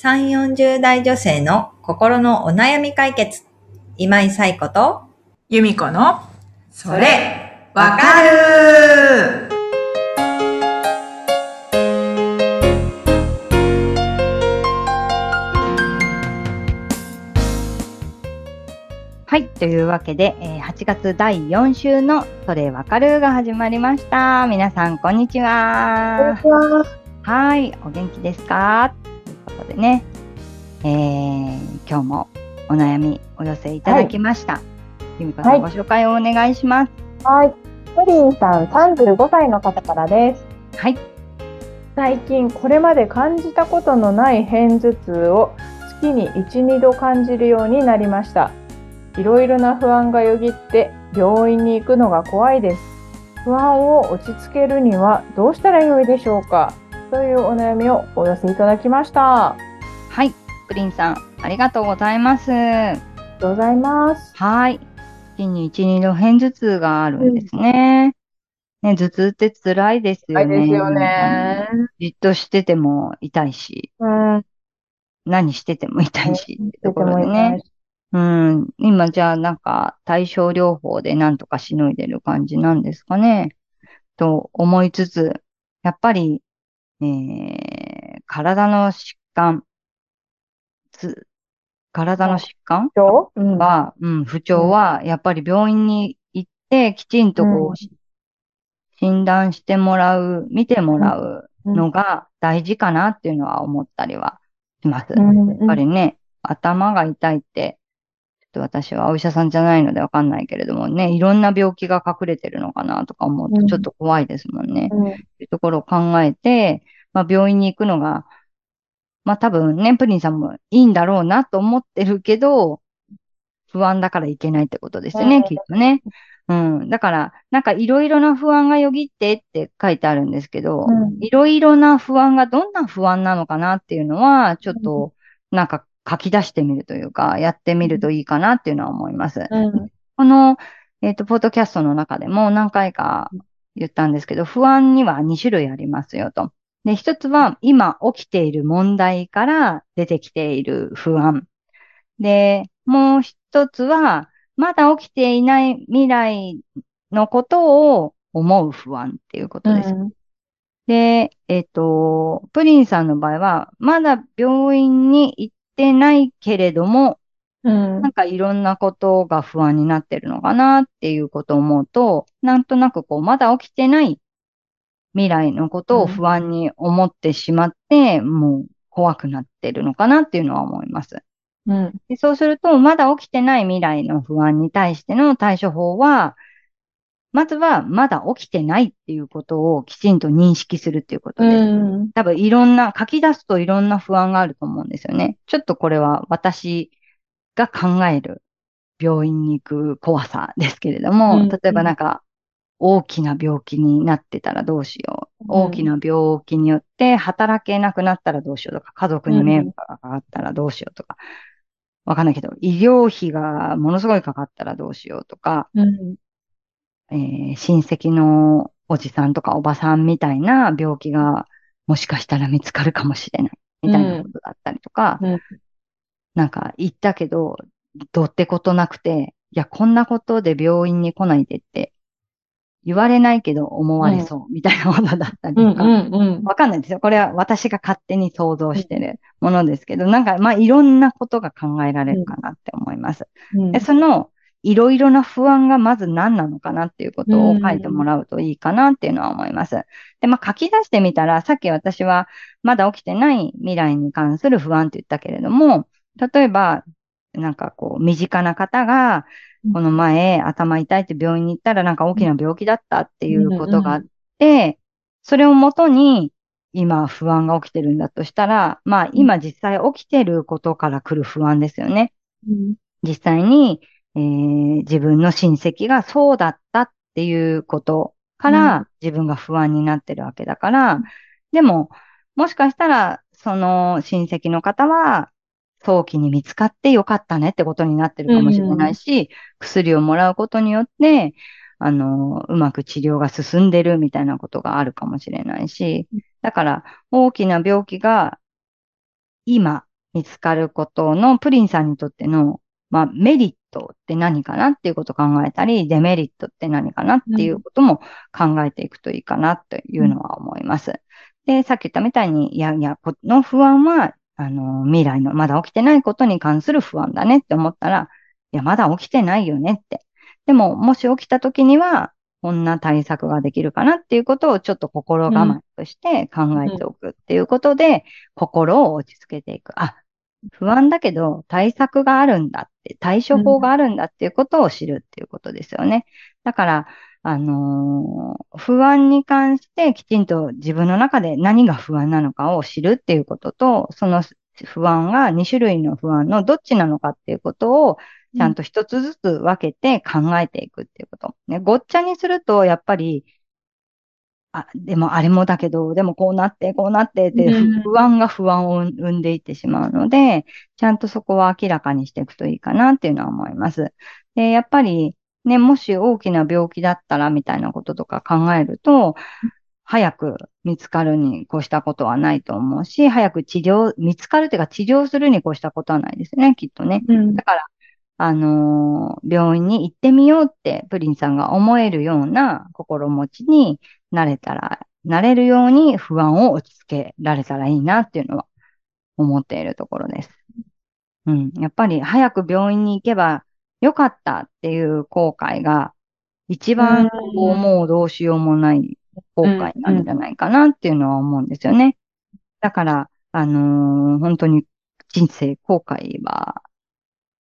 3、40代女性の心のお悩み解決。今井冴子と、由美子の、それ、わかるはい。というわけで、えー8月第4週のそれわかるが始まりました。皆さん、こんにちは。はい。お元気ですか？でね、えー今日もお悩みお寄せいただきました。由美子さん、はいご紹介をお願いします。はい。プリンさん35歳の方からです。はい。最近これまで感じたことのない片頭痛を月に1、2度感じるようになりました。いろいろな不安がよぎって病院に行くのが怖いです。不安を落ち着けるにはどうしたらよいでしょうか？というお悩みをお寄せいただきました。あはい。プリンさん、ありがとうございます。りがとうございます。はい。月に1、2度片頭痛があるんですね。ね、頭痛って辛いですよね。ですよね。じっとしてても痛いし、うん。何してても痛いしってところでね。うん。今じゃあなんか対症療法でなんとかしのいでる感じなんですかね。と思いつつ、やっぱり、えー、体の疾患、つ、体の疾患？は、うん、不調は、やっぱり病院に行って、きちんとこう診断してもらう、見てもらうのが大事かなっていうのは思ったりはします。やっうん。ぱりね、頭が痛いって、と私はお医者さんじゃないのでわかんないけれどもね、いろんな病気が隠れてるのかなとか思うとうんちょっと怖いですもんね。うんというところを考えて、まあ、病院に行くのが、まあ多分ね、プリンさんもいいんだろうなと思ってるけど、不安だからいけないってことですよね、うんきっとね。うん。だから、なんかいろいろな不安がよぎってって書いてあるんですけどうん、いろいろな不安がどんな不安なのかなっていうのは、ちょっと、なんか書き出してみるというか、やってみるといいかなっていうのは思います。うんこの、えっ、と、ポッドキャストの中でも何回か言ったんですけど、不安には2種類ありますよと。で、一つは今起きている問題から出てきている不安。で、もう一つは、まだ起きていない未来のことを思う不安っていうことです。で、えっ、と、プリンさんの場合は、まだ病院に行ってないけれども、うんなんかいろんなことが不安になってるのかなっていうことを思うと、なんとなくこう、まだ起きてない未来のことを不安に思ってしまって、もう怖くなってるのかなっていうのは思います。うんでそうすると、まだ起きてない未来の不安に対しての対処法は、まずはまだ起きてないっていうことをきちんと認識するっていうことで多分いろんな、書き出すといろんな不安があると思うんですよね。ちょっとこれは私が考える病院に行く怖さですけれども、うん。例えばなんか大きな病気になってたらどうしよう。うん。大きな病気によって働けなくなったらどうしようとか、家族に迷惑がかかったらどうしようとか、わかんないけど、医療費がものすごいかかったらどうしようとか、うんえー親戚のおじさんとかおばさんみたいな病気がもしかしたら見つかるかもしれないみたいなことだったりとか、うん。なんか言ったけど、どうってことなくて、いや、こんなことで病院に来ないでって言われないけど思われそうみたいなことだったりとか、うん。わかんないですよ。これは私が勝手に想像してるものですけど、なんかまあいろんなことが考えられるかなって思います。うん。で、その、いろいろな不安がまず何なのかなっていうことを書いてもらうといいかなっていうのは思います。で、まあ書き出してみたら、さっき私はまだ起きてない未来に関する不安って言ったけれども、例えば、なんかこう、身近な方が、この前頭痛いって病院に行ったらなんか大きな病気だったっていうことがあって、それをもとに今不安が起きてるんだとしたら、まあ今実際起きてることから来る不安ですよね。うん実際に、えー自分の親戚がそうだったっていうことかうら自分が不安になってるわけだから、でも、もしかしたら、その親戚の方は、早期に見つかってよかったねってことになってるかもしれないし、薬をもらうことによって、あの、うまく治療が進んでるみたいなことがあるかもしれないし、だから大きな病気が今見つかることのプリンさんにとっての、まあ、メリットって何かなっていうことを考えたり、デメリットって何かなっていうことも考えていくといいかなというのは思います。で、さっき言ったみたいに、いやいや、この不安は、あの、未来のまだ起きてないことに関する不安だねって思ったら、いや、まだ起きてないよねって。でも、もし起きた時には、こんな対策ができるかなっていうことをちょっと心構えとして考えておくっていうことで、心を落ち着けていく。あ、不安だけど対策があるんだって、対処法があるんだっていうことを知るっていうことですよね。だから、あのー不安に関してきちんと自分の中で何が不安なのかを知るっていうことと、その不安が2種類の不安のどっちなのかっていうことをちゃんと一つずつ分けて考えていくっていうこと。ね、ごっちゃにすると、やっぱり、あ、でもあれもだけど、でもこうなって、こうなってって、うん不安が不安を生んでいってしまうので、ちゃんとそこは明らかにしていくといいかなっていうのは思います。で、やっぱり、ね、もし大きな病気だったらみたいなこととか考えると、早く見つかるに越したことはないと思うし、早く治療、見つかるというか治療するに越したことはないですね、きっとね。うんだから、あのー病院に行ってみようってプリンさんが思えるような心持ちになれたら、なれるように不安を落ち着けられたらいいなっていうのは思っているところです。うん。やっぱり早く病院に行けばよかったっていう後悔が一番こううんもうどうしようもない後悔なんじゃないかなっていうのは思うんですよね。だから、あのー本当に人生後悔は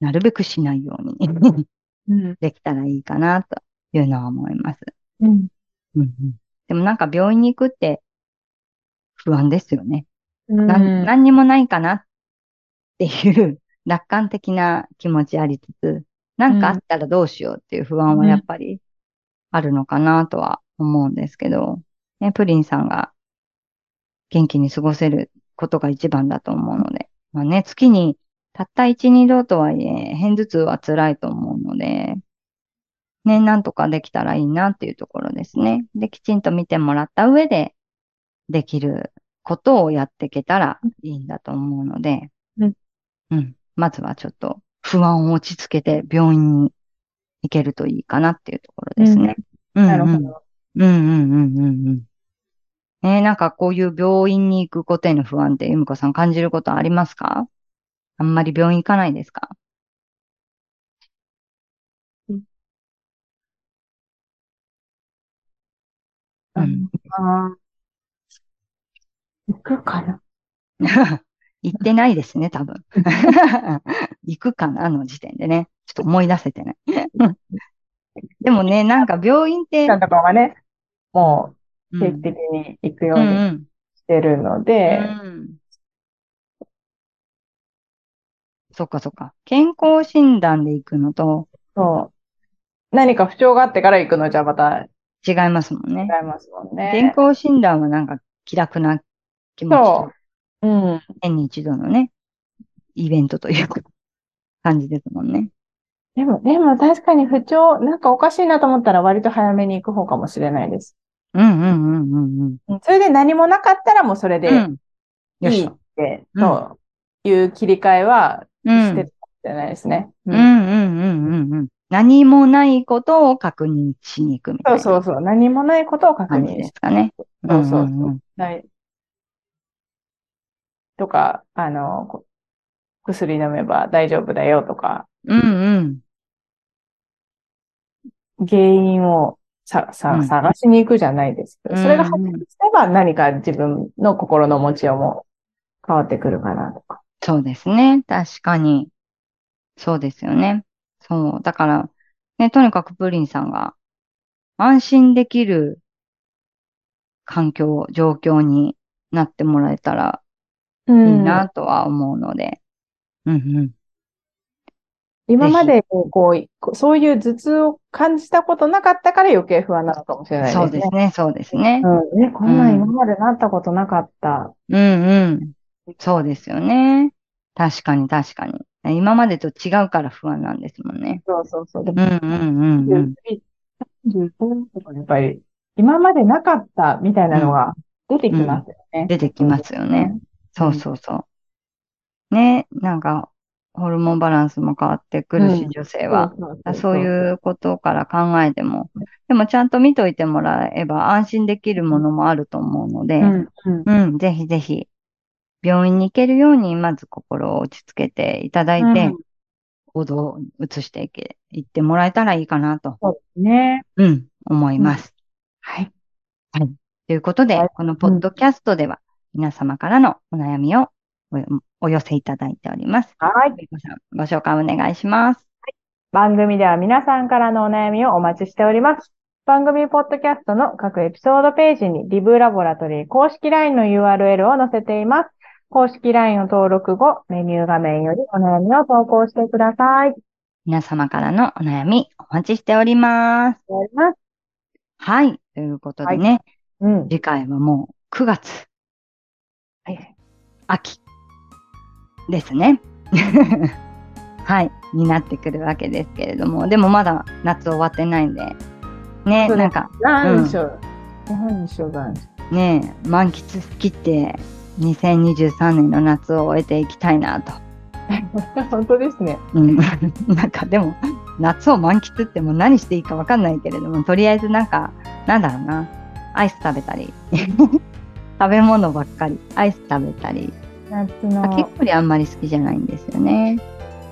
なるべくしないように。うん。できたらいいかなというのは思います。うん。でもなんか病院に行くって不安ですよね。うん。何にもないかなっていう楽観的な気持ちありつつ、なんかあったらどうしようっていう不安はやっぱりあるのかなとは思うんですけど、ね、プリンさんが元気に過ごせることが一番だと思うので、まあね、月にたった1、2度とはいえ、片頭痛は辛いと思うので、ね、なんとかできたらいいなっていうところですね。で、きちんと見てもらった上で、できることをやっていけたらいいんだと思うので、うん。うん。まずはちょっと不安を落ち着けて病院に行けるといいかなっていうところですね。うん、なるほど。うんうんうんうんうん。ねなんかこういう病院に行くことへの不安って、ゆみこさん感じることありますか？あんまり病院行かないですか？うん。あー行くかな 行ってないですね、多分。行くかなの時点でね。ちょっと思い出せてない。でもね、なんか病院って、なんとかはね、もうう定期的に行くよううにんしてるのうで、ん。そっかそっか。健康診断で行くのとそう。何か不調があってから行くのじゃまた違違いますもんね。いますもんね。健康診断はなんか気楽な気持ちそと、う。うん。年に一度のね、イベントというか、感じですもんね。でも、でも確かに不調、なんかおかしいなと思ったら割と早めに行く方かもしれないです。うんうんうんうんうん。うんそれで何もなかったらもうそれでいいっ。て、うんという切り替えはうん。してるかもしれないですね。うんうんうんうんうん。何もないことを確認しに行くみたいなそうそうそう。何もないことを確認しですかね。そうそううんうんうんない。とか、あの、こ薬飲めば大丈夫だよとか、うんうん。原因をさ、さ、うん探しに行くじゃないですけど、うんそれが発覚すれば何か自分の心の持ちようも変わってくるかなとか。そうですね。確かに。そうですよね。そう。だから、ね、とにかくプリンさんが安心できる環境、状況になってもらえたらういいん。なとは思うので。うんうん。今までこう、そういう頭痛を感じたことなかったから余計不安なのかもしれないですね。そうですね、そうですね。うん。ね、こんなん今までなったことなかった。うんうん。そうですよね。確かに確かに。今までと違うから不安なんですもんね。そうそうそう。でもうんうんうんうん。35とかやっぱり、今までなかったみたいなのが出てきますよね。出てきますよね。そうそうそう。ね、なんか、ホルモンバランスも変わってくるし、うん女性は。そういうことから考えても、でもちゃんと見といてもらえば安心できるものもあると思うので、うんうんうん、ぜひぜひ、病院に行けるように、まず心を落ち着けていただいて、うん行動を移していけ、いってもらえたらいいかなと、そうですね。うん、思います。はい。ということで、はいこのポッドキャストでは、皆様からのお悩みをおお寄せいただいております。はい。ご紹介お願いします。番組では皆さんからのお悩みをお待ちしております。番組ポッドキャストの各エピソードページにリブラボラトリー公式 LINE の URL を載せています。公式 LINE を登録後、メニュー画面よりお悩みを投稿してください。皆様からのお悩み、お待ちしております。お願いします。はい。ということでね、うん。次回はもう9月、はい。秋ですね。はい。になってくるわけですけれども、でもまだ夏終わってないんで、ね、なんか、何しよう。何しよう。ね、満喫しきって、2023年の夏を終えていきたいなと。本当ですね。うん。なんかでも、夏を満喫ってもう何していいかわかんないけれども、とりあえずなんか、なんだろうな、アイス食べたり、食べ物ばっかり、アイス食べたり、夏のかき氷あんまり好きじゃないんですよね。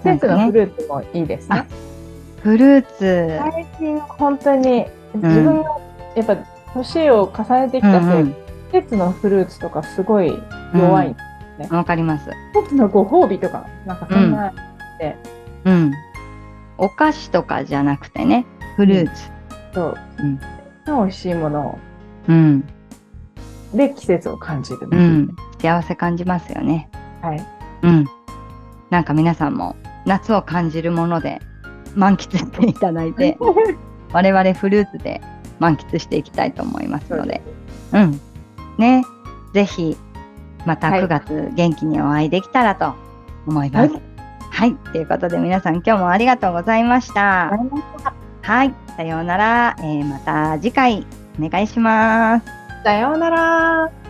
季節のフルーツもいいですね。フルーツ、最近本当に自分がやっぱ年を重ねてきたせい、うんうん季節のフルーツとかすごい弱い。わかります。季節のご褒美とか、なんかそんな、うん。お菓子とかじゃなくてね、フルーツ。そう、うん美味しいものうん。で季節を感じる。うん。幸せ感じますよね。はい。うん。なんか皆さんも夏を感じるもので満喫していただいて、我々フルーツで満喫していきたいと思いますので、うん。ね。ぜひ、またはい9月元気にお会いできたらと思います。ははい。ということで皆さん今日もありがとうございました。はい。さようなら。えーまた次回お願いします。さようなら。